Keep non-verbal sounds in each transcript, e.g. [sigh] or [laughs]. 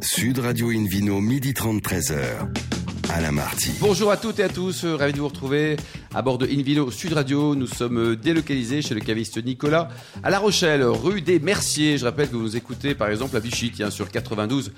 Sud Radio Invino, midi 30, 13h. Alain Marty. Bonjour à toutes et à tous, euh, ravi de vous retrouver à bord de Invino Sud Radio. Nous sommes euh, délocalisés chez le caviste Nicolas à La Rochelle, rue des Merciers. Je rappelle que vous nous écoutez par exemple à Vichy, tiens, sur 92.4.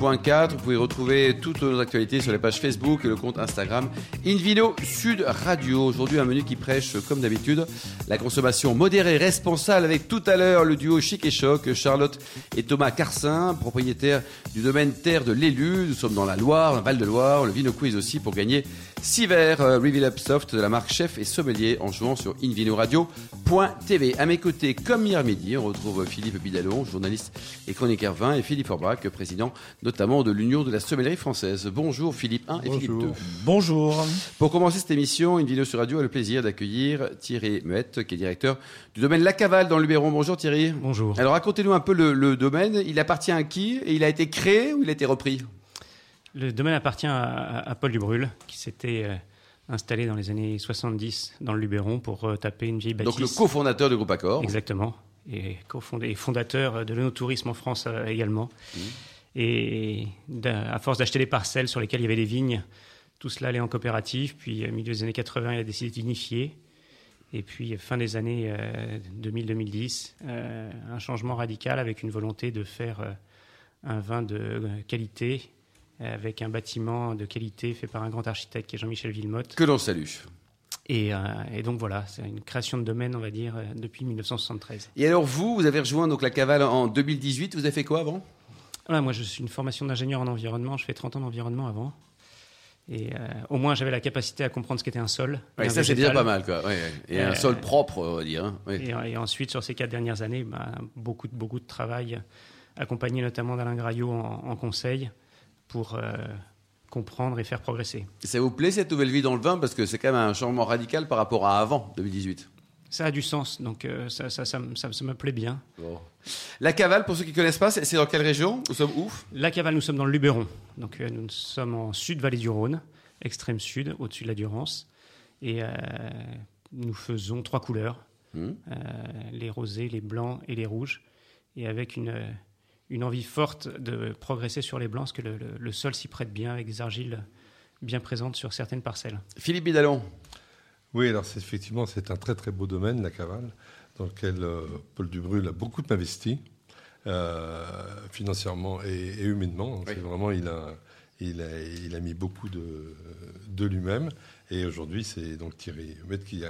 Vous pouvez retrouver toutes nos actualités sur les pages Facebook et le compte Instagram Invino Sud Radio. Aujourd'hui, un menu qui prêche, comme d'habitude, la consommation modérée responsable avec tout à l'heure le duo Chic et Choc, Charlotte et Thomas Carcin, propriétaires du domaine Terre de l'Élu. Nous sommes dans la Loire, Val-de-Loire, le Vino quiz aussi pour gagner 6 verres euh, Reveal Up Soft de la marque Chef et Sommelier en jouant sur invinoradio.tv. À mes côtés, comme hier midi, on retrouve Philippe Bidalon, journaliste et chroniqueur vin, et Philippe Orbach, président notamment de l'Union de la sommellerie française. Bonjour Philippe 1 et Philippe 2. Bonjour. Pour commencer cette émission, Invino sur Radio a le plaisir d'accueillir Thierry Muette, qui est directeur du domaine La Cavale dans le Luberon. Bonjour Thierry. Bonjour. Alors racontez-nous un peu le, le domaine. Il appartient à qui et il a été créé ou il a été repris? Le domaine appartient à, à Paul Dubrul, qui s'était euh, installé dans les années 70 dans le Luberon pour euh, taper une vieille bâtisse. Donc le cofondateur du groupe Accor. Exactement. Et, et fondateur de l'onotourisme en France euh, également. Et à force d'acheter des parcelles sur lesquelles il y avait des vignes, tout cela allait en coopérative. Puis, au milieu des années 80, il a décidé d'unifier. Et puis, fin des années euh, 2000-2010, euh, un changement radical avec une volonté de faire euh, un vin de euh, qualité, euh, avec un bâtiment de qualité fait par un grand architecte qui est Jean-Michel Villemotte. Que l'on salue. Et, euh, et donc voilà, c'est une création de domaine, on va dire, euh, depuis 1973. Et alors vous, vous avez rejoint donc la Cavale en 2018. Vous avez fait quoi avant? Voilà, moi, je suis une formation d'ingénieur en environnement. Je fais 30 ans d'environnement avant. Et euh, au moins, j'avais la capacité à comprendre ce qu'était un sol. et un Ça c'est déjà pas mal quoi. Ouais, ouais. Et un Euh, sol propre, on va dire. hein. Ouais. Et, et ensuite, sur ces quatre dernières années, bah, beaucoup, de, beaucoup de travail, accompagné notamment d'Alain Graillot en, en conseil pour euh, comprendre et faire progresser. Ça vous plaît cette nouvelle vie dans le vin? Parce que c'est quand même un changement radical par rapport à avant 2018. Ça a du sens, donc euh, ça, ça, ça, me- ça- ça me plaît bien. La Cavale, pour ceux qui connaissent pas, c'est dans quelle région? Nous sommes où? La Cavale, nous sommes dans le Luberon. Donc euh, nous sommes en sud-vallée du Rhône, extrême sud, au-dessus de la Durance. Et euh, nous faisons trois couleurs, Mhm. euh, les rosés, les blancs et les rouges. Et avec une, une envie forte de progresser sur les blancs, parce que le, le- le sol s'y prête bien, avec des argiles bien présentes sur certaines parcelles. Philippe Bidalon. Oui, alors c'est effectivement c'est un très très beau domaine, la cavale, dans lequel euh, Paul Dubrul a beaucoup investi, euh, financièrement et, et humainement. C'est vraiment il a, il a il a mis beaucoup de, de lui-même et aujourd'hui c'est donc Thierry Humet qui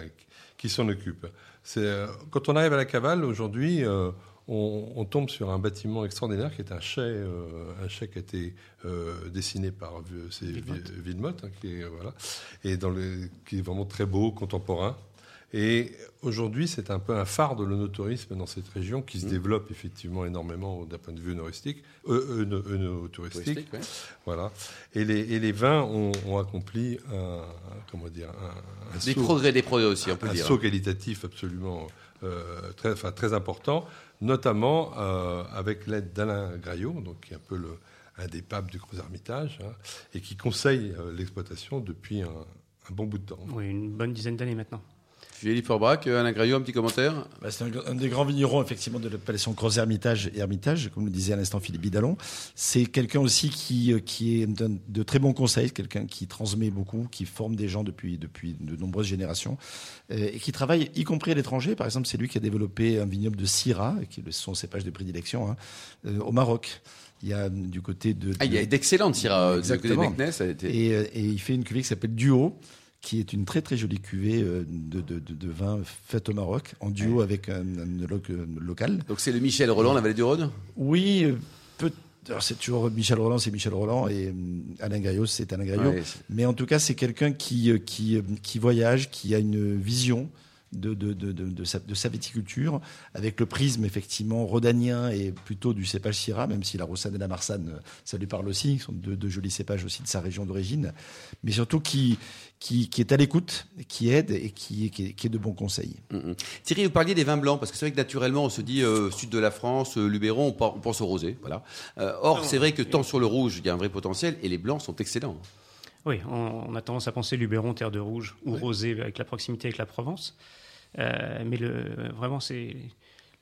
qui s'en occupe. C'est euh, quand on arrive à la cavale aujourd'hui. euh, on, on tombe sur un bâtiment extraordinaire qui est un chai, euh, un chai qui a été euh, dessiné par euh, Villemotte. Vi- Villemotte, hein, qui est voilà, et dans le, qui est vraiment très beau, contemporain. Et aujourd'hui, c'est un peu un phare de l'onotourisme dans cette région qui se Mmh. développe effectivement énormément d'un point de vue œnoristique, euh. Touristique, ouais. Voilà. Et les, et les vins ont, ont accompli un, comment dire, un, un Des saut- progrès, des progrès aussi, on peut un dire. saut qualitatif absolument euh, très, enfin, très important, notamment euh, avec l'aide d'Alain Graillot, donc qui est un peu un des papes du Gros Hermitage, hein, et qui conseille euh, l'exploitation depuis un, un bon bout de temps. Oui, une bonne dizaine d'années maintenant. Philippe Orbach, Alain Graillot, un petit commentaire Bah, c'est un, un des grands vignerons effectivement de l'appellation Gros Hermitage et Hermitage, comme le disait à l'instant Philippe Bidalon. C'est quelqu'un aussi qui, euh, qui est donne de très bons conseils, quelqu'un qui transmet beaucoup, qui forme des gens depuis, depuis de nombreuses générations euh, et qui travaille y compris à l'étranger. Par exemple, c'est lui qui a développé un vignoble de Syrah, qui est son cépage de prédilection, hein, euh, au Maroc. Il y a euh, du côté de... Ah, il y a d'excellentes Syrah du côté de Exactement. Meknès, ça a été. Et, euh, et il fait une cuvée qui s'appelle Duo, qui est une très très jolie cuvée euh, de, de, de, de vin faite au Maroc, en duo avec un, un euh, local. Donc c'est le Michel Roland, la vallée du Rhône? Oui, euh, peut c'est toujours Michel Roland, c'est Michel Roland, et Alain Gaillot, c'est Alain Gaillot. Ouais, Mais en tout cas, c'est quelqu'un qui, qui, qui voyage, qui a une vision de, de, de, de, de sa, de sa viticulture, avec le prisme effectivement rhodanien et plutôt du cépage Syrah, même si la Rossane et la Marsanne, euh, ça lui parle aussi, sont deux, deux jolis cépages aussi de sa région d'origine, mais surtout qui, qui, qui est à l'écoute, qui aide et qui, qui, est, qui est de bons conseils. Mhm. Thierry, vous parliez des vins blancs, parce que c'est vrai que naturellement, on se dit euh, sud de la France, euh, Luberon, on, pense au rosé. Voilà. Euh, or, c'est vrai que tant sur le rouge, il y a un vrai potentiel, et les blancs sont excellents. Oui, on, on a tendance à penser Luberon, terre de rouge, ou rosé avec la proximité avec la Provence. Euh, mais le, vraiment, c'est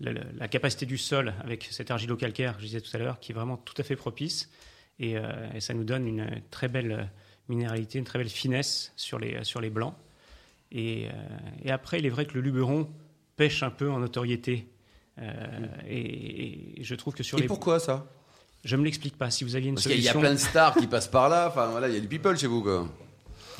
la, capacité du sol avec cet argilo-calcaire que je disais tout à l'heure, qui est vraiment tout à fait propice. Et, ça nous donne une très belle minéralité, une très belle finesse sur les, sur les blancs. Et, et après, il est vrai que le Luberon pêche un peu en notoriété. et, je trouve que sur et les. pourquoi ça? Je ne me l'explique pas. Si vous aviez une Parce solution. qu'il y a plein de stars qui passent par là. Enfin, voilà, il y a du people chez vous, quoi.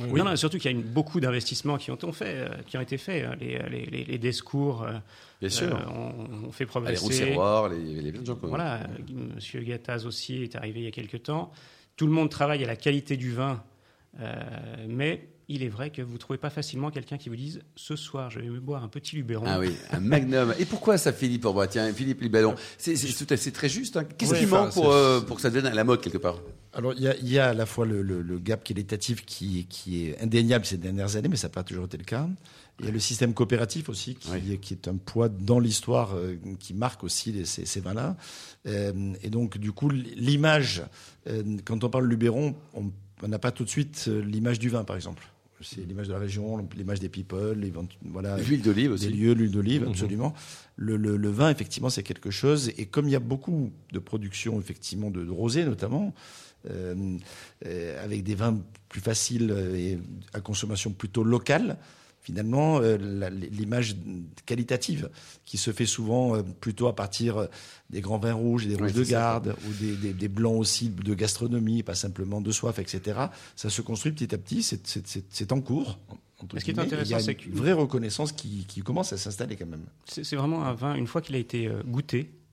Oui. Non, surtout qu'il y a une, beaucoup d'investissements qui ont, fait, euh, qui ont été faits. Hein. Les, les, les, les discours euh, Bien sûr. Euh, on, fait progresser. les rousserroirs, les, les gens. Quoi. Voilà, Monsieur Gattaz aussi est arrivé il y a quelques temps. Tout le monde travaille à la qualité du vin, mais il est vrai que vous ne trouvez pas facilement quelqu'un qui vous dise ce soir, je vais me boire un petit Luberon. Ah oui, un magnum. Et pourquoi ça, Philippe Orbois Tiens, Philippe Libellon, c'est très juste. Hein. Qu'est-ce qui manque pour, euh, pour que ça devienne à la mode quelque part? Alors, il y, y, a à la fois le, le, le, gap qualitatif qui, qui est indéniable ces dernières années, mais ça n'a pas toujours été le cas. Il y a le système coopératif aussi, qui, oui. qui est un poids dans l'histoire euh, qui marque aussi les, ces, ces vins-là. Euh, et donc, du coup, l'image, quand on parle Luberon, on n'a pas tout de suite l'image du vin, par exemple c'est l'image de la région, l'image des people, voilà, l'huile d'olive aussi. Les lieux, l'huile d'olive, mmh. absolument. Le, le, le, vin, effectivement, c'est quelque chose. Et comme il y a beaucoup de production, effectivement, de, de rosé notamment, euh, euh, avec des vins plus faciles et à consommation plutôt locale, finalement, euh, l'image qualitative qui se fait souvent euh, plutôt à partir des grands vins rouges et des rouges de garde, ou des, des, blancs aussi de gastronomie, pas simplement de soif, etc. Ça se construit petit à petit, c'est en cours. Ce qui est intéressant, c'est une vraie reconnaissance qui, qui commence à s'installer quand même. C'est vraiment un vin, une fois qu'il a été euh, goûté, euh,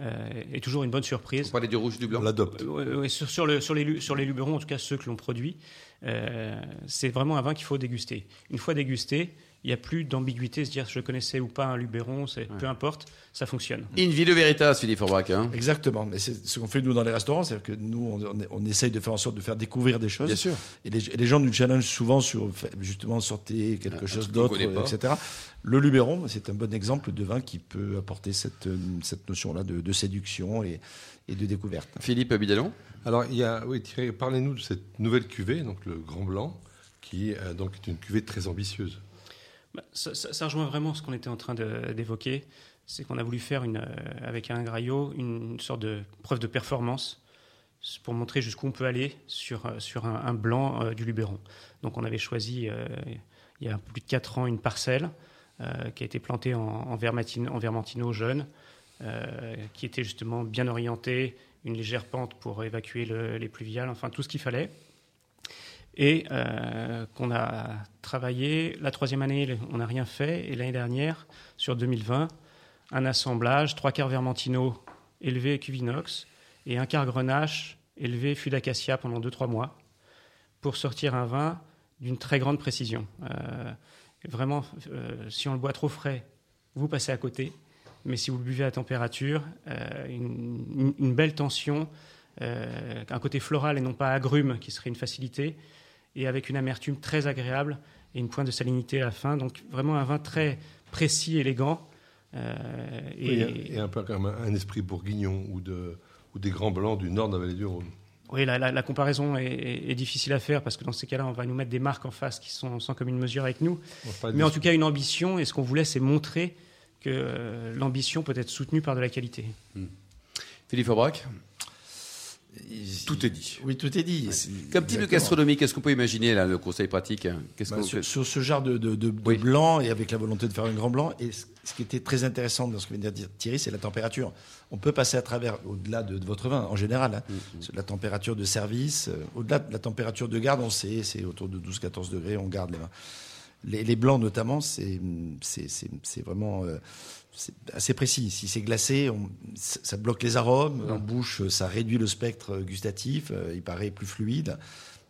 est toujours une bonne surprise. On parlait du rouge du blanc. On l'adopte. Euh, sur, sur, le, sur, les, sur les luberons, en tout cas ceux que l'on produit, euh, c'est vraiment un vin qu'il faut déguster. Une fois dégusté, il n'y a plus d'ambiguïté, se dire je connaissais ou pas un Luberon, ouais. peu importe, ça fonctionne. In de veritas, Philippe Forbach. Hein. Exactement, mais c'est ce qu'on fait nous dans les restaurants, c'est-à-dire que nous, on, essaye de faire en sorte de faire découvrir des choses. Bien sûr. Et les, et les gens nous challenge souvent sur justement sortir quelque un chose d'autre, etc. Le Luberon, c'est un bon exemple de vin qui peut apporter cette, cette notion-là de, de, séduction et, et, de découverte. Philippe Bidalon Alors, il y a, oui, Thierry, parlez-nous de cette nouvelle cuvée, donc le Grand Blanc, qui euh, donc, est une cuvée très ambitieuse. Bah, ça, rejoint vraiment ce qu'on était en train d'évoquer. C'est qu'on a voulu faire euh, avec un graillot une, sorte de preuve de performance pour montrer jusqu'où on peut aller sur, sur un, blanc euh, du Luberon. Donc, on avait choisi, euh, il y a plus de 4 ans, une parcelle euh, qui a été plantée en, en, vermatino, en vermentino jeune, euh, qui était justement bien orientée, une légère pente pour évacuer le, les pluviales, enfin tout ce qu'il fallait. Et euh, qu'on a travaillé. La troisième année, on n'a rien fait. Et l'année dernière, sur 2020, un assemblage, trois quarts vermentino élevé cuvinox et un quart grenache élevé fût d'acacia pendant 2-3 mois pour sortir un vin d'une très grande précision. Euh, Vraiment, euh, si on le boit trop frais, vous passez à côté. Mais si vous le buvez à température, une, une, belle tension, un côté floral et non pas agrume, qui serait une facilité, et avec une amertume très agréable et une pointe de salinité à la fin. Donc vraiment un vin très précis, élégant. Euh, et, oui, et, un peu comme un esprit bourguignon ou, de, ou des grands blancs du nord de la vallée du Rhône. Oui, la, la, la comparaison est, est, est, difficile à faire parce que dans ces cas-là, on va nous mettre des marques en face qui sont sans commune mesure avec nous. Mais en tout cas, une ambition, et ce qu'on voulait, c'est montrer que euh, l'ambition peut être soutenue par de la qualité. Mmh. Philippe Aubrac tout est dit. Oui, tout est dit. Ouais. Comme type de gastronomie, qu'est-ce qu'on peut imaginer là, le conseil pratique qu bah, sur, sur, ce genre de, de, de, oui. blanc et avec la volonté de faire un grand blanc, et ce qui était très intéressant dans ce que vient de dire Thierry, c'est la température. On peut passer à travers, au-delà de, de, votre vin en général, hein, mm -hmm. la température de service, euh, au-delà de la température de garde, on sait, c'est autour de 12-14 degrés, on garde les vins. Les, les blancs notamment, c'est vraiment euh, c'est assez précis. Si c'est glacé, on, ça bloque les arômes. En bouche, ça réduit le spectre gustatif. Euh, il paraît plus fluide.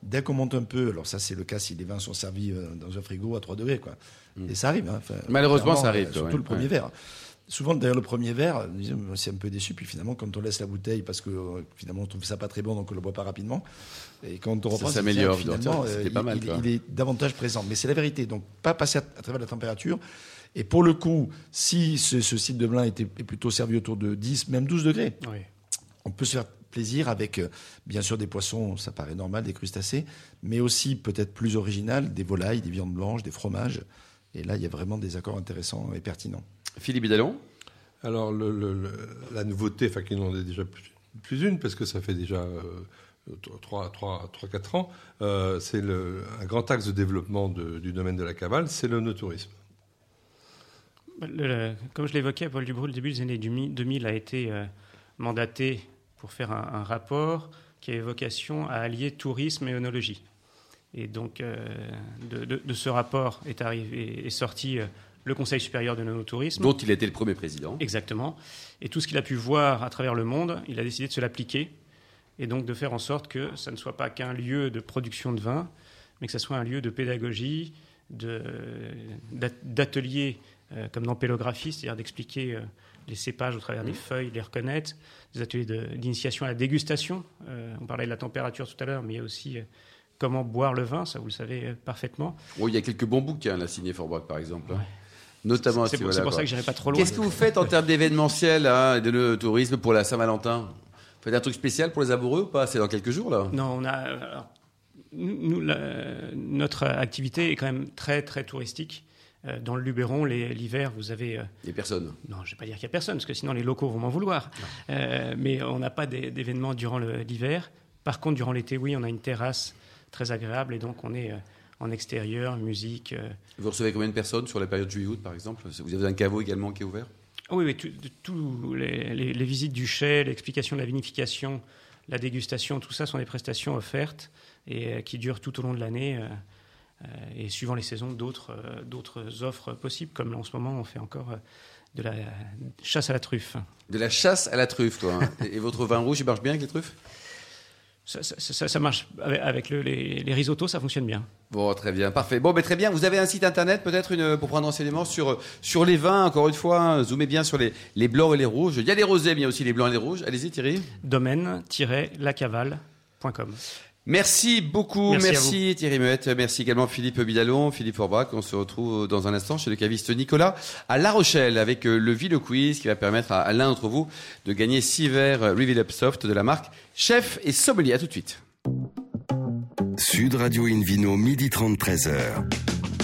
Dès qu'on monte un peu, alors ça c'est le cas si les vins sont servis euh, dans un frigo à 3 degrés, quoi. Mm. Et ça arrive. Hein. Enfin, Malheureusement, ça arrive. Surtout ouais. le premier ouais. verre. Souvent, d'ailleurs, le premier verre, c'est un peu déçu. Puis finalement, quand on laisse la bouteille, parce que euh, finalement, on trouve ça pas très bon, donc on le boit pas rapidement. Et quand on reprend, ça s'améliore. Finalement, euh, pas mal, il, il, est davantage présent. Mais c'est la vérité. Donc, pas passer à, à travers la température. Et pour le coup, si ce, ce site de Blain était, est plutôt servi autour de 10, même 12 degrés, oui. on peut se faire plaisir avec, euh, bien sûr, des poissons, ça paraît normal, des crustacés, mais aussi peut-être plus original, des volailles, des viandes blanches, des fromages. Et là, il y a vraiment des accords intéressants et pertinents. Philippe Bidalon Alors, la nouveauté, enfin, qui n'en est déjà plus, une, parce que ça fait déjà 3-4 ans, c'est un grand axe de développement du domaine de la cavale, c'est le no-tourisme. Comme je l'évoquais, Paul Dubrou, le début des années 2000 a été mandaté pour faire un, rapport qui a vocation à allier tourisme et onologie. Et donc, euh, de, ce rapport est, arrivé, est sorti euh, le Conseil supérieur de l'onotourisme. Dont il était le premier président. Exactement. Et tout ce qu'il a pu voir à travers le monde, il a décidé de se l'appliquer. Et donc de faire en sorte que ça ne soit pas qu'un lieu de production de vin, mais que ça soit un lieu de pédagogie, d'ateliers euh, comme dans Pélographie, c'est-à-dire d'expliquer les cépages au travers des mmh. feuilles, les reconnaître, des ateliers d'initiation à la dégustation. Euh, on parlait de la température tout à l'heure, mais il y a aussi euh, comment boire le vin, ça vous le savez euh, parfaitement. Oh, il y a quelques bons bouquins, la signé Forbach par exemple. Hein. Notamment c'est pour, pour, ça que j'irai pas trop loin. Qu'est-ce que vous faites en termes d'événementiel hein, et de tourisme pour la Saint-Valentin? Vous faites un truc spécial pour les amoureux ou pas? C'est dans quelques jours là? Non, on a. nous, notre activité est quand même très très touristique. Euh, dans le Luberon, l'hiver, vous avez. Il n'y a personne. Non, je ne vais pas dire qu'il n'y a personne, parce que sinon les locaux vont m'en vouloir. Euh, mais on n'a pas d'événements durant l'hiver. Par contre, durant l'été, oui, on a une terrasse très agréable et donc on est euh, en extérieur, musique. Vous recevez combien de personnes sur la période juillet-août, par exemple? Vous avez un caveau également qui est ouvert? Oui, oui, tous les, les, visites du chai, l'explication de la vinification, la dégustation, tout ça sont des prestations offertes et qui durent tout au long de l'année. Euh, et suivant les saisons, d'autres euh, offres possibles, comme là en ce moment, on fait encore euh, de la chasse à la truffe. De la chasse à la truffe, quoi. Hein. et votre vin rouge, il marche bien avec les truffes? Ça, ça, marche avec le, les, les, risottos, ça fonctionne bien. Bon, très bien, parfait. Bon, mais très bien. Vous avez un site internet peut-être pour prendre renseignement sur sur les vins. Encore une fois, hein. zoomez bien sur les, les blancs et les rouges. Il y a les rosés, mais il y a aussi les blancs et les rouges. Allez-y, Thierry. Domaine-lacavale.com. Merci beaucoup, merci, Thierry Muette, merci également Philippe Bidalon, Philippe Forbach. On se retrouve dans un instant chez le caviste Nicolas à La Rochelle avec euh, le Ville Quiz qui va permettre à, l'un d'entre vous de gagner 6 verres Reveal Up Soft de la marque Chef et Sommelier. À tout de suite. Sud Radio Invino, midi 30, 13h.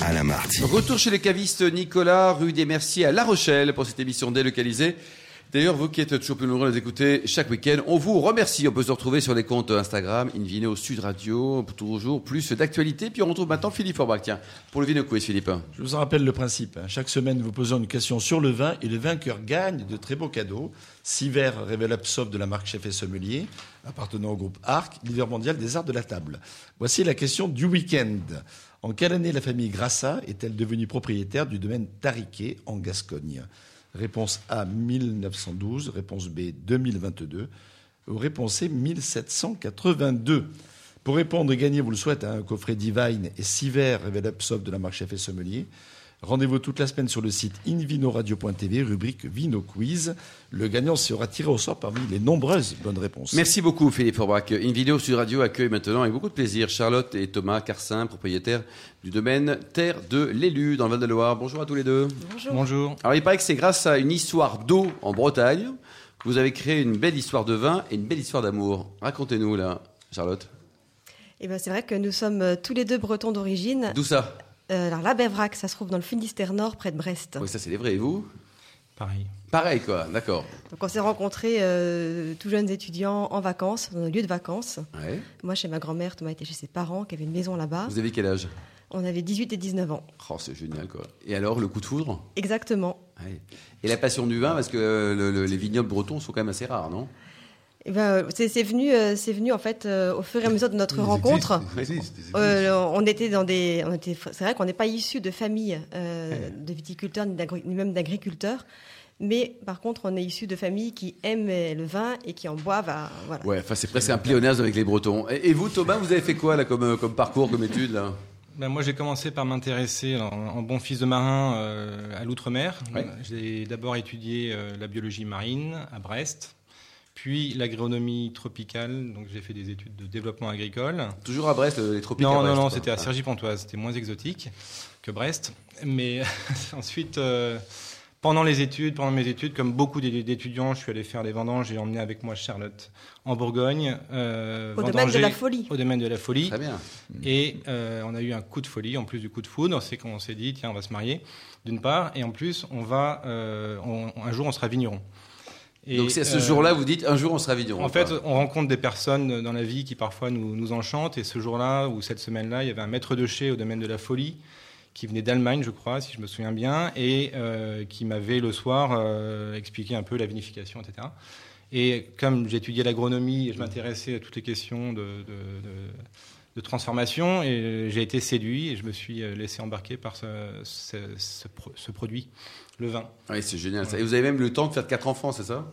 À la Marty. Retour chez le caviste Nicolas, rue des Merciers à La Rochelle pour cette émission délocalisée. D'ailleurs, vous qui êtes toujours plus nombreux à nous écouter chaque week-end, on vous remercie. On peut se retrouver sur les comptes Instagram, Invino Sud Radio, toujours plus d'actualité. Puis on retrouve maintenant Philippe Forbach. Tiens, pour le Vino Quiz, Philippe. Je vous en rappelle le principe. Hein. Chaque semaine, vous posons une question sur le vin et le vainqueur gagne de très beaux cadeaux. Six verres Révél de la marque Chef et Sommelier, appartenant au groupe ARC, leader mondial des arts de la table. Voici la question du week-end. En quelle année la famille Grassa est-elle devenue propriétaire du domaine Tariquet en Gascogne? Réponse A 1912, réponse B 2022 ou réponse C 1782. Pour répondre et gagner, vous le souhaitez, un coffret Divine et 6 verres Up de la marque Chef et Sommelier. Rendez-vous toute la semaine sur le site invinoradio.tv, rubrique Vino Quiz. Le gagnant sera tiré au sort parmi les nombreuses bonnes réponses. Merci beaucoup Philippe Forbach. Invino sur Radio accueille maintenant avec beaucoup de plaisir Charlotte et Thomas Carsin, propriétaires du domaine Terre de l'Élu dans le Val-de-Loire. Bonjour à tous les deux. Bonjour. Bonjour. Alors il paraît que c'est grâce à une histoire d'eau en Bretagne que vous avez créé une belle histoire de vin et une belle histoire d'amour. Racontez-nous là, Charlotte. Eh ben, c'est vrai que nous sommes euh, tous les deux bretons d'origine. D'où ça? Euh, alors, la Bévrac, ça se trouve dans le Finistère Nord, près de Brest. Oui, ça c'est les vrais. Et vous? Pareil. Pareil, quoi, d'accord. Donc, on s'est rencontrés euh, tous jeunes étudiants en vacances, dans un lieu de vacances. Moi, chez ma grand-mère, Thomas était chez ses parents, qui avaient une maison là-bas. Vous avez quel âge? On avait 18 et 19 ans. Oh, c'est génial, quoi. Et alors, le coup de foudre? Exactement. Et la passion du vin, parce que les vignobles bretons sont quand même assez rares, non? Eh ben, c'est venu, euh, c'est venu en fait euh, au fur et à mesure de notre rencontre. Euh, on était dans des, c'est vrai qu'on n'est pas issu de familles de viticulteurs ni, même d'agriculteurs, mais par contre on est issu de familles qui aiment le vin et qui en boivent. voilà. Ouais, enfin c'est presque un pléonasme avec les Bretons. Et, vous Thomas, vous avez fait quoi là comme, comme parcours, comme étude là? Ben moi, j'ai commencé par m'intéresser en, bon fils de marin à l'outre-mer. J'ai d'abord étudié la biologie marine à Brest puis l'agronomie tropicale. Donc j'ai fait des études de développement agricole. Toujours à Brest, les tropiques Non, non, non, c'était à Cergy-Pontoise. C'était moins exotique que Brest. Mais [laughs] ensuite, euh, pendant les études, pendant mes études, comme beaucoup d'étudiants, je suis allé faire des vendanges. J'ai emmené avec moi Charlotte en Bourgogne. Euh, au domaine de la folie. Au domaine de la folie. Très bien. Et euh, on a eu un coup de folie, en plus du coup de foudre. C'est qu'on s'est dit, tiens, on va se marier, d'une part. Et en plus, on va, euh, un jour, on sera vigneron. Et, Donc c'est à ce jour-là, vous dites, un jour, on sera vigneron. En fait, on rencontre des personnes dans la vie qui parfois nous, nous enchantent. Et ce jour-là, ou cette semaine-là, il y avait un maître de chez au domaine de la folie qui venait d'Allemagne, je crois, si je me souviens bien, et euh, qui m'avait le soir euh, expliqué un peu la vinification, etc. Et comme j'étudiais l'agronomie et je m'intéressais à toutes les questions de, de, transformation, et j'ai été séduit et je me suis euh, laissé embarquer par ce, ce, produit, le vin. Oui, c'est génial. Et vous avez même le temps de faire quatre enfants, c'est ça?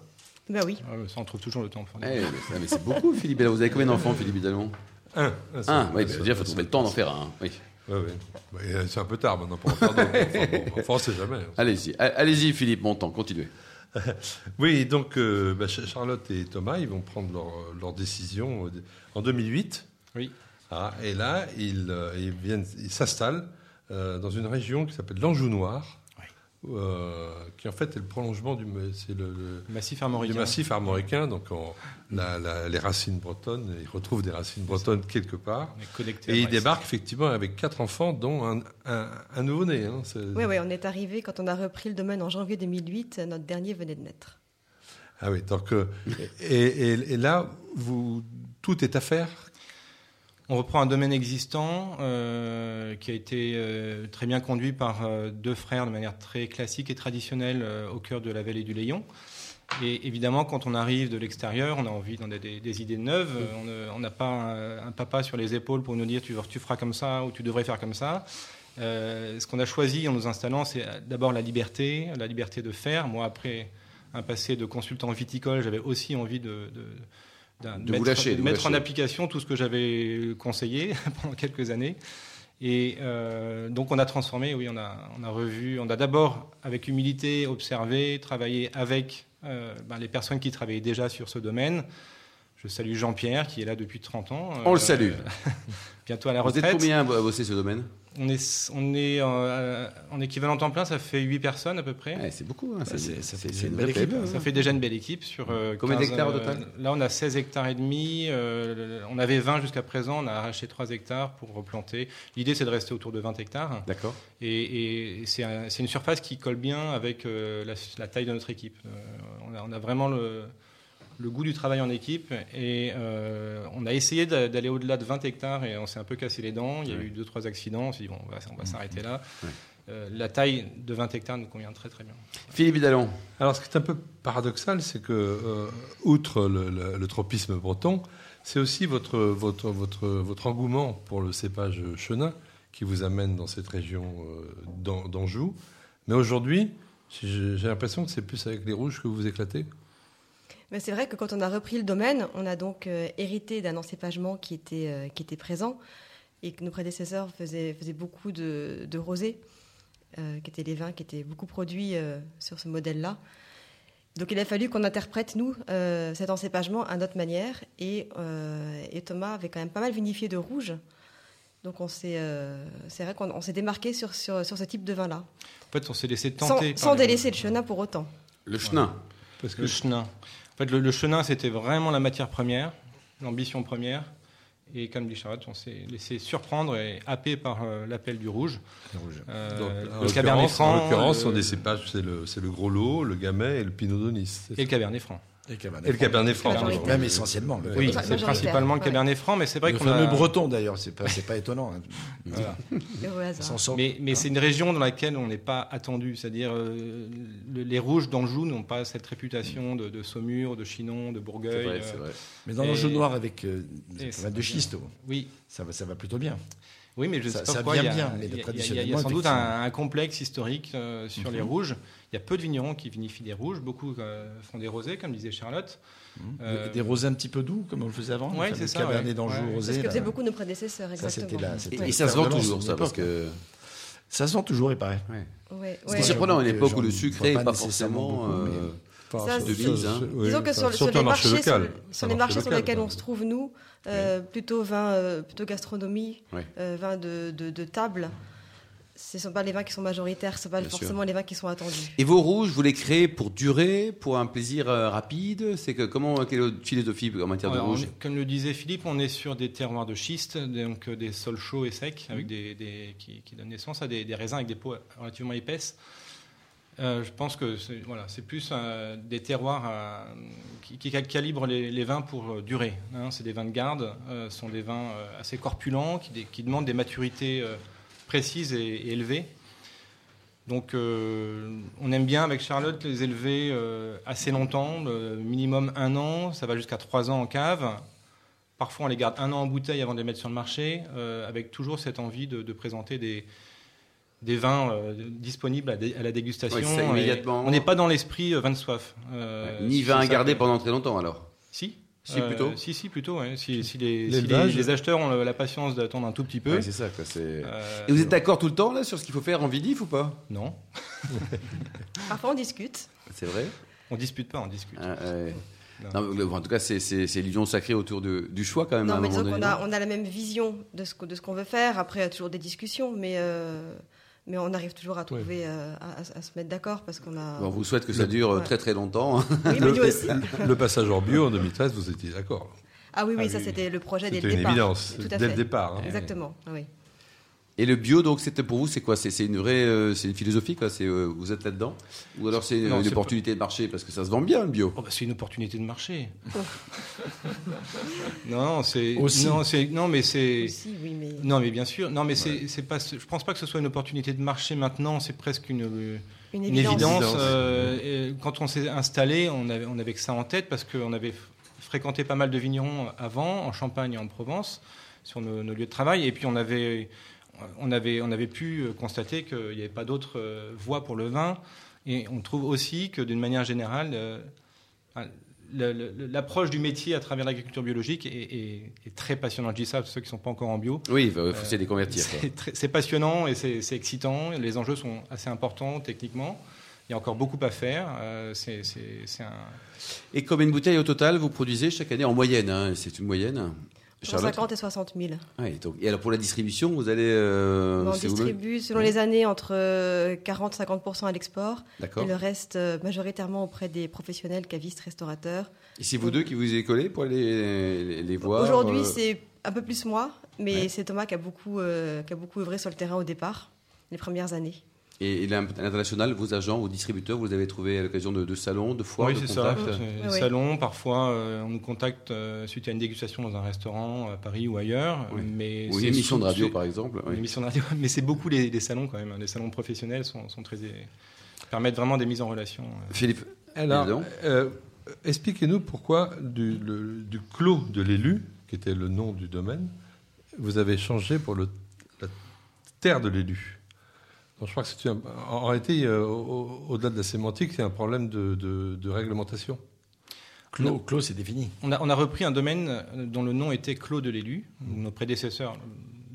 Ben oui. ça, on trouve toujours le temps. Pour eh, mais, c'est beaucoup, Philippe. Vous avez combien d'enfants, Philippe Bidalon Un. Un, oui, ça veut dire qu'il faut trouver le temps d'en faire un. Oui. Oui, oui. c'est un peu tard maintenant pour en faire d'autres. enfin, bon, sait jamais. Hein. Allez-y, allez-y, Philippe Montant, continuez. [laughs] oui, donc euh, bah, Charlotte et Thomas, ils vont prendre leur, leur décision en 2008. Oui. Ah, et là, ils, euh, ils viennent, ils s'installent euh, dans une région qui s'appelle l'Anjou Noir. Euh, qui en fait est le prolongement du, c'est le, massif armoricain. Du massif armoricain, donc les racines bretonnes, ils retrouvent des racines bretonnes quelque part. Et ils débarquent effectivement avec quatre enfants, dont un, nouveau-né. Hein, oui, oui, on est arrivé quand on a repris le domaine en janvier 2008, notre dernier venait de naître. Ah oui, donc, euh, et, et, là, vous, tout est à faire? On reprend un domaine existant euh, qui a été euh, très bien conduit par euh, deux frères de manière très classique et traditionnelle au cœur de la vallée du Léon. Et évidemment, quand on arrive de l'extérieur, on a envie d'en des, des, idées neuves. On n'a pas un, papa sur les épaules pour nous dire tu, tu, feras comme ça ou tu devrais faire comme ça. ce qu'on a choisi en nous installant, c'est d'abord la liberté, la liberté de faire. Moi, après un passé de consultant viticole, j'avais aussi envie de de, mettre, mettre en application tout ce que j'avais conseillé [laughs] pendant quelques années. Et euh, donc on a transformé, oui, on a, on a revu, on a d'abord avec humilité observé, travaillé avec euh, ben, les personnes qui travaillaient déjà sur ce domaine. Je salue Jean-Pierre qui est là depuis 30 ans. On le salue. [laughs] bientôt à la retraite. Vous êtes combien à bosser ce domaine? On est, on est euh, en équivalent temps plein, ça fait 8 personnes à peu près. c'est beaucoup. Hein, ça, fait, une belle équipe. Ça fait déjà une belle équipe. Sur, euh, Combien d'hectares au total euh, Là, on a 16 hectares et demi. on avait 20 jusqu'à présent. On a arraché 3 hectares pour replanter. L'idée, c'est de rester autour de 20 hectares. D'accord. Et, c'est une surface qui colle bien avec la, taille de notre équipe. On a, on, a, vraiment le le goût du travail en équipe. Et euh, on a essayé d'aller au-delà de 20 hectares et on s'est un peu cassé les dents. Il y a eu deux, trois accidents. On s'est dit, bon, on va, va mmh. s'arrêter là. Euh, la taille de 20 hectares nous convient très très bien. Philippe Vidalon. Alors ce qui est un peu paradoxal, c'est que, euh, outre le, tropisme breton, c'est aussi votre, votre, votre, votre engouement pour le cépage chenin qui vous amène dans cette région d'Anjou. Mais aujourd'hui, j'ai l'impression que c'est plus avec les rouges que vous vous éclatez c'est vrai que quand on a repris le domaine, on a donc euh, hérité d'un encépagement qui était, euh, qui était présent et que nos prédécesseurs faisaient, faisaient beaucoup de, de rosé, euh, qui étaient les vins qui étaient beaucoup produits sur ce modèle-là. Donc il a fallu qu'on interprète, nous, cet encépagement à notre manière. Et, et, Thomas avait quand même pas mal vinifié de rouge. Donc on s'est, c'est vrai qu'on s'est démarqué sur, sur, sur, ce type de vin-là. En fait, on s'est laissé tenter. Sans, délaisser le chenin pour autant. Le chenin. Parce que le chenin. En fait, le, chenin, c'était vraiment la matière première, l'ambition première. Et comme dit Charlotte, on s'est laissé surprendre et happer par euh, l'appel du rouge. Le, rouge. Euh, le Cabernet Franc. En l'occurrence, euh, c'est le, le, gros lot, le Gamay et le Pinot Donis. Et le Cabernet Franc. Et, le Cabernet Franc. Même essentiellement. oui, c'est principalement le Cabernet Franc, mais c'est vrai qu'on a... Le breton d'ailleurs, c'est pas, pas étonnant. Hein. [laughs] mais, mais c'est une région dans laquelle on n'est pas attendu, c'est-à-dire euh, les rouges d'Anjou n'ont pas cette réputation de, de, Saumur, de Chinon, de Bourgueil. Vrai, euh, vrai. Mais dans l'Anjou noir avec euh, de schiste, oui. ça, va, ça va plutôt bien. Oui, mais je sais pas pourquoi. Il y a, il y a sans doute un, complexe historique euh, sur les mhm. rouges. Il y a peu de vignerons qui vinifient des rouges. Beaucoup euh, font des rosés, comme disait Charlotte. Mhm. Euh, des rosés un petit peu doux, comme on le faisait avant. Oui, c'est ça. Cabernet d'Anjou rosé. C'est ce que faisaient beaucoup nos prédécesseurs, exactement. et, ça se vend toujours, ça, parce que... Ça se vend toujours, il paraît. Ouais. C'est surprenant à une époque où le sucre n'est pas forcément... de mise, hein. Disons que sur, les marchés, sur, les marchés sur lesquels on se trouve, nous, euh, plutôt vin, euh, plutôt gastronomie, euh, vin de, de, table. ce ne sont pas les vins qui sont majoritaires, ce ne sont pas forcément les vins qui sont attendus. Et vos rouges, vous les créez pour durer, pour un plaisir euh, rapide? C'est que comment quelle est votre philosophie en matière de rouge? Comme le disait Philippe, on est sur des terroirs de schiste, donc euh, des sols chauds et secs, avec mmh. des, qui, donnent naissance à des, raisins avec des peaux relativement épaisses. Euh, je pense que c'est plus des terroirs qui, calibrent les, vins pour durer. Hein. c'est des vins de garde, ce sont des vins assez corpulents, qui, demandent des maturités précises et, élevées. Donc euh, on aime bien avec Charlotte les élever euh, assez longtemps, minimum un an, ça va jusqu'à trois ans en cave. Parfois on les garde un an en bouteille avant de les mettre sur le marché, euh, avec toujours cette envie de, présenter des, des vins disponibles à, la dégustation. immédiatement. On n'est pas dans l'esprit vin de soif. Ni vin à garder pendant très longtemps alors Si, si, plutôt euh, Si, si, plutôt. Si, les, les, acheteurs ont la patience d'attendre un tout petit peu. c'est ça. Euh, Et vous êtes d'accord tout le temps là sur ce qu'il faut faire en vidif ou pas? Non. [laughs] Parfois on discute. C'est vrai? On dispute pas, on discute. Ah, en tout cas, c'est l'illusion sacrée autour du choix quand même. Non, mais disons qu'on a, on a la même vision de ce, de ce qu'on veut faire. Après, il y a toujours des discussions, mais euh, mais on arrive toujours à trouver, euh, à, se mettre d'accord parce qu'on a. on vous souhaite que ça dure très très longtemps. Oui, [laughs] le, aussi. le passage en bio en 2013, vous étiez d'accord Ah oui, oui, ah ça c'était le projet dès le départ. C'était une évidence, dès le départ. Hein. Exactement, oui. Et le bio, donc, c'était pour vous, c'est quoi? C'est une vraie, euh, c'est une philosophie, quoi? C'est euh, vous êtes là-dedans, ou alors c'est une, opportunité de marché parce que ça se vend bien le bio? Oh, bah, c'est une opportunité de marché. [laughs] non, c'est non, c'est non, mais c'est oui, mais... non, mais bien sûr, non, mais c'est pas. Je pense pas que ce soit une opportunité de marché maintenant. C'est presque une une évidence. Euh, quand on s'est installé, on avait on avait que ça en tête parce qu'on avait fréquenté pas mal de vignerons avant, en Champagne et en Provence, sur nos lieux de travail, et puis on avait on avait, on avait pu euh, constater qu'il n'y avait pas d'autre euh, voie pour le vin. Et on trouve aussi que d'une manière générale, euh, l'approche du métier à travers l'agriculture biologique est, très passionnante. Je dis ça pour ceux qui ne sont pas encore en bio. Oui, il faut essayer de les convertir. C'est passionnant et c'est excitant. Les enjeux sont assez importants techniquement. Il y a encore beaucoup à faire. un... Et combien de bouteilles au total vous produisez chaque année en moyenne hein C'est une moyenne 50 et 60 000. et alors pour la distribution, vous allez. Euh, on distribue selon les années entre 40-50% à l'export et le reste euh, majoritairement auprès des professionnels, cavistes, restaurateurs. Et c'est vous deux qui vous y collé pour aller les, voir Aujourd'hui, euh c'est un peu plus moi, mais c'est Thomas qui a, beaucoup, qui a beaucoup œuvré sur le terrain au départ, les premières années. Et, l'international, vos agents, vos distributeurs, vous les avez trouvés à l'occasion de, salons, de foires, oui, c'est ça. Des salons, parfois, euh, on nous contacte euh, suite à une dégustation dans un restaurant à Paris ou ailleurs. Mais ou une émission de radio, par exemple. Une émission de radio, mais c'est beaucoup les, salons quand même. Hein. Les salons professionnels sont, sont, très permettent vraiment des mises en relation. Euh. Philippe, alors, expliquez-nous pourquoi du, du clos de l'élu, qui était le nom du domaine, vous avez changé pour le, la terre de l'élu? Je crois que c'est en réalité, euh, au-delà de la sémantique, c'est un problème de, réglementation. Clos, clos c'est défini. On a, on a, repris un domaine dont le nom était Clos de l'élu. Nos prédécesseurs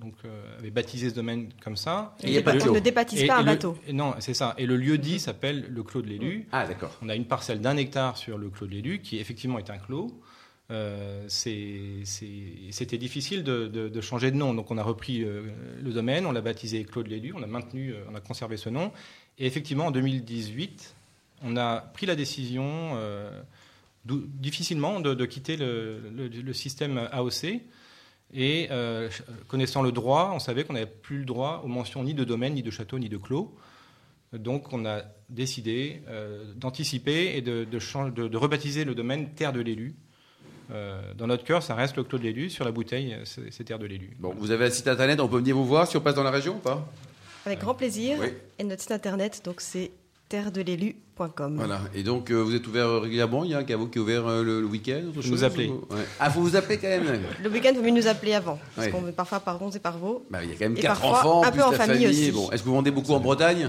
donc, euh, avaient baptisé ce domaine comme ça. Et, et on ne débaptise pas un bateau. non, c'est ça. Et le lieu dit s'appelle le Clos de l'élu. Ah, d'accord. On a une parcelle d'un hectare sur le Clos de l'élu qui effectivement est un clos. Euh, c'était difficile de, changer de nom. Donc on a repris euh, le domaine, on l'a baptisé Claude Lélu, on a maintenu, euh, on a conservé ce nom. Et effectivement, en 2018, on a pris la décision difficilement de, quitter le, système AOC. Et connaissant le droit, on savait qu'on n'avait plus le droit aux mentions ni de domaine, ni de château, ni de clos. Donc on a décidé d'anticiper et de, rebaptiser le domaine Terre de l'élu euh, dans notre cœur, ça reste le Clos de l'élu. Sur la bouteille, c'est Terre de l'élu. Bon, vous avez un site internet, on peut venir vous voir si on passe dans la région ou pas? Avec grand plaisir. Et notre site internet, donc c'est terredelélu.com. Voilà. Et donc, euh, vous êtes ouvert régulièrement? Il y a un caveau qui est ouvert euh, le, week-end Vous nous appelez. Ah, faut vous appeler quand même Le week-end, il vaut mieux nous appeler avant. Parce qu'on veut parfois par ronds et par veaux. Bah, il y a quand même quatre enfants, un peu en famille, aussi. Bon. Est-ce que vous vendez beaucoup en Bretagne?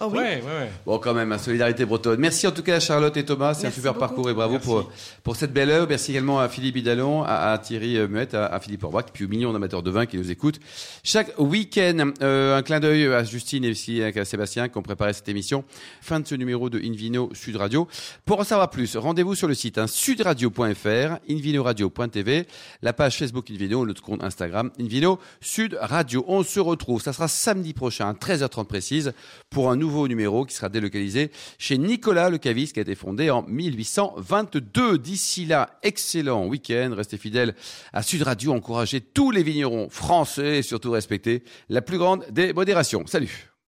Oh oui. Ouais, ouais, ouais. Bon, quand même, hein, solidarité bretonne. Merci en tout cas à Charlotte et Thomas. C'est un super beaucoup. parcours et bravo Merci. pour, pour cette belle œuvre. Merci également à Philippe Bidalon, à, à Thierry euh, Muette, à, à Philippe Orbach, puis aux millions d'amateurs de vin qui nous écoutent chaque week-end. Euh, un clin d'œil à Justine et aussi à Sébastien qui ont préparé cette émission. Fin de ce numéro de Invino Sud Radio. Pour en savoir plus, rendez-vous sur le site hein, sudradio.fr, invinoradio.tv, la page Facebook Invino, notre compte Instagram Invino Sud Radio. On se retrouve, ça sera samedi prochain, à 13h30 précise, pour un nouveau numéro qui sera délocalisé chez Nicolas Le Caviste qui a été fondé en 1822. D'ici là, excellent week-end. Restez fidèles à Sud Radio. Encouragez tous les vignerons français et surtout respectez la plus grande des modérations. Salut